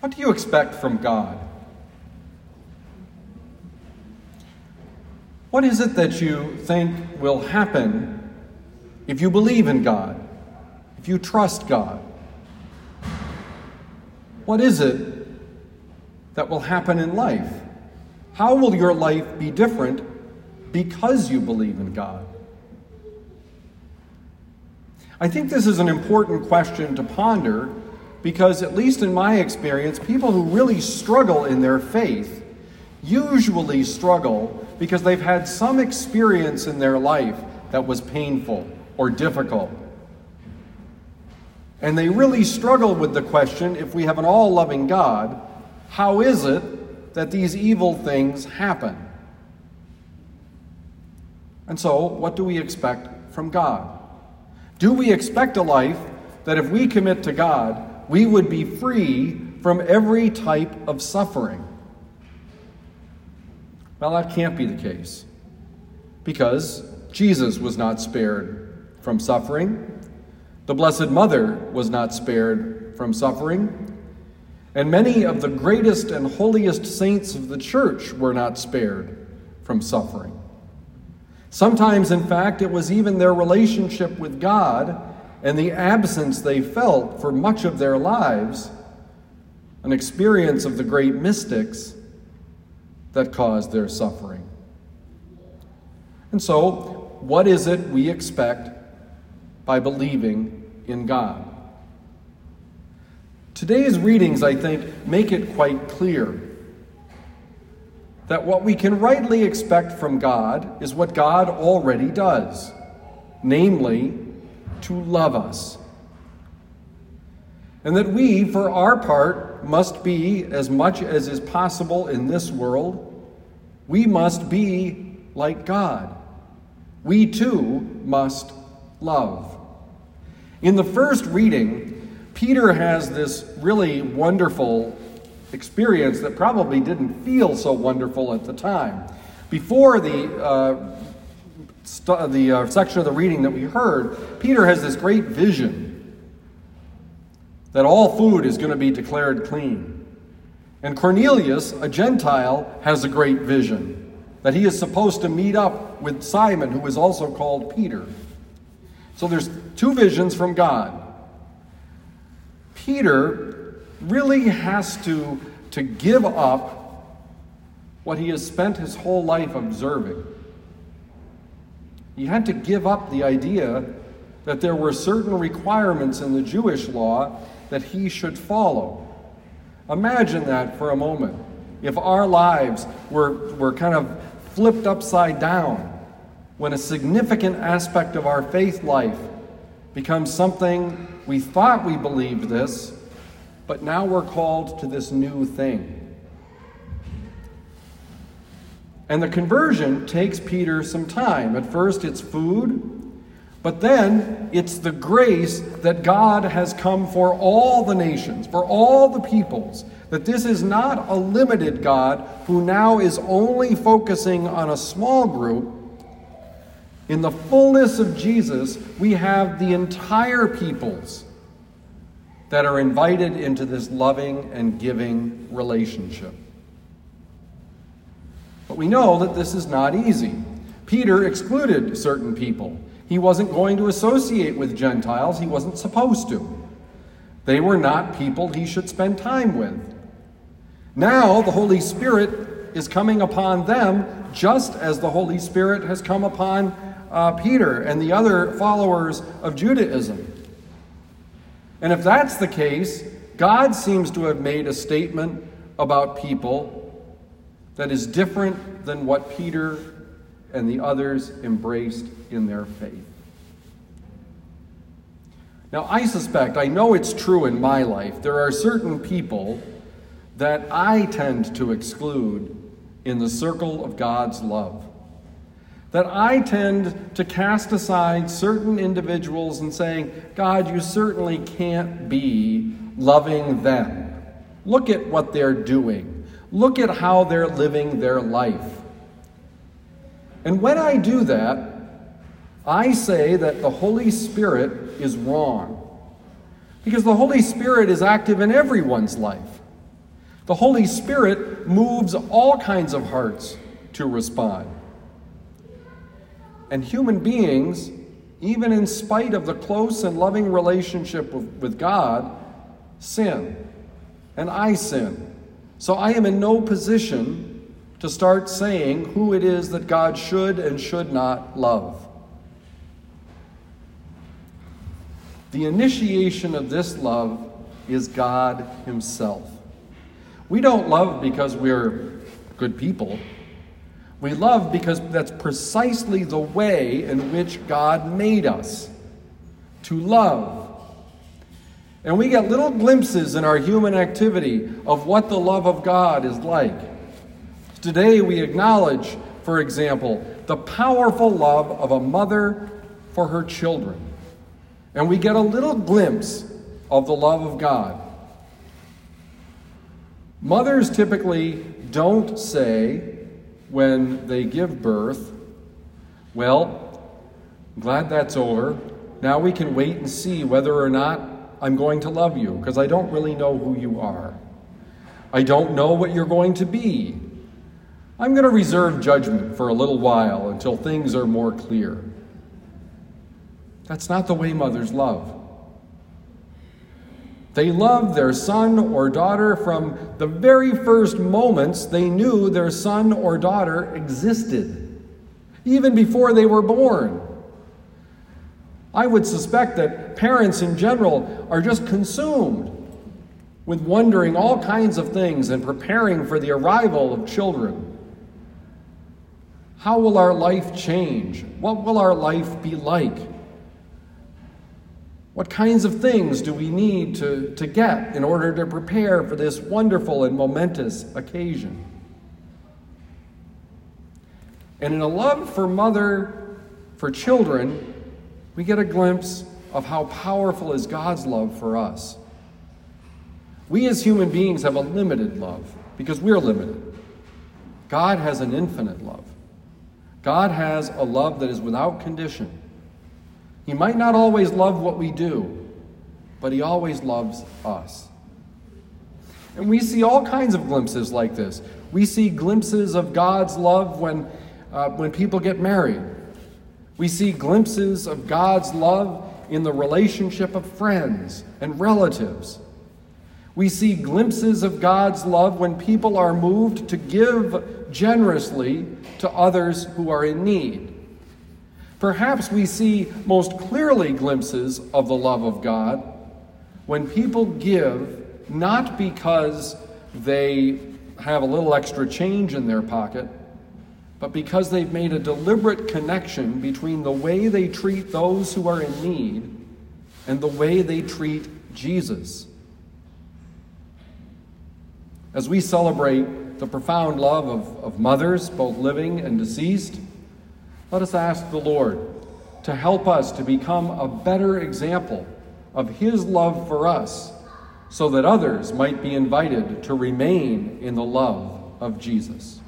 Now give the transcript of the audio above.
What do you expect from God? What is it that you think will happen if you believe in God, if you trust God? What is it that will happen in life? How will your life be different because you believe in God? I think this is an important question to ponder because, at least in my experience, people who really struggle in their faith usually struggle because they've had some experience in their life that was painful or difficult. And they really struggle with the question if we have an all loving God, how is it that these evil things happen? And so, what do we expect from God? Do we expect a life that if we commit to God, we would be free from every type of suffering? Well, that can't be the case because Jesus was not spared from suffering. The Blessed Mother was not spared from suffering. And many of the greatest and holiest saints of the church were not spared from suffering. Sometimes, in fact, it was even their relationship with God and the absence they felt for much of their lives, an experience of the great mystics that caused their suffering. And so, what is it we expect by believing in God? Today's readings, I think, make it quite clear that what we can rightly expect from God is what God already does, namely, to love us. And that we, for our part, must be, as much as is possible in this world, we must be like God. We too must love. In the first reading, Peter has this really wonderful experience that probably didn't feel so wonderful at the time. Before the, uh, st- the uh, section of the reading that we heard, Peter has this great vision that all food is going to be declared clean. And Cornelius, a Gentile, has a great vision that he is supposed to meet up with Simon, who is also called Peter. So there's two visions from God. Peter really has to, to give up what he has spent his whole life observing. He had to give up the idea that there were certain requirements in the Jewish law that he should follow. Imagine that for a moment. If our lives were, were kind of flipped upside down when a significant aspect of our faith life becomes something we thought we believed this, but now we're called to this new thing. And the conversion takes Peter some time. At first, it's food, but then it's the grace that God has come for all the nations, for all the peoples. That this is not a limited God who now is only focusing on a small group. In the fullness of Jesus, we have the entire peoples that are invited into this loving and giving relationship. We know that this is not easy. Peter excluded certain people. He wasn't going to associate with Gentiles, he wasn't supposed to. They were not people he should spend time with. Now the Holy Spirit is coming upon them just as the Holy Spirit has come upon uh, Peter and the other followers of Judaism. And if that's the case, God seems to have made a statement about people that is different than what Peter and the others embraced in their faith. Now, I suspect, I know it's true in my life, there are certain people that I tend to exclude in the circle of God's love. That I tend to cast aside certain individuals and saying, God, you certainly can't be loving them. Look at what they're doing. Look at how they're living their life. And when I do that, I say that the Holy Spirit is wrong. Because the Holy Spirit is active in everyone's life. The Holy Spirit moves all kinds of hearts to respond. And human beings, even in spite of the close and loving relationship with God, sin. And I sin. So I am in no position to start saying who it is that God should and should not love. The initiation of this love is God Himself. We don't love because we're good people. We love because that's precisely the way in which God made us to love. And we get little glimpses in our human activity of what the love of God is like. Today, we acknowledge, for example, the powerful love of a mother for her children. And we get a little glimpse of the love of God. Mothers typically don't say, when they give birth, well, I'm glad that's over. Now we can wait and see whether or not I'm going to love you, because I don't really know who you are. I don't know what you're going to be. I'm going to reserve judgment for a little while until things are more clear. That's not the way mothers love. They loved their son or daughter from the very first moments they knew their son or daughter existed, even before they were born. I would suspect that parents in general are just consumed with wondering all kinds of things and preparing for the arrival of children. How will our life change? What will our life be like? What kinds of things do we need to, to get in order to prepare for this wonderful and momentous occasion? And in a love for mother, for children, we get a glimpse of how powerful is God's love for us. We as human beings have a limited love because we're limited. God has an infinite love. God has a love that is without condition. He might not always love what we do, but He always loves us. And we see all kinds of glimpses like this. We see glimpses of God's love when, uh, when people get married. We see glimpses of God's love in the relationship of friends and relatives. We see glimpses of God's love when people are moved to give generously to others who are in need. Perhaps we see most clearly glimpses of the love of God when people give not because they have a little extra change in their pocket, but because they've made a deliberate connection between the way they treat those who are in need and the way they treat Jesus. As we celebrate the profound love of, of mothers, both living and deceased, let us ask the Lord to help us to become a better example of His love for us so that others might be invited to remain in the love of Jesus.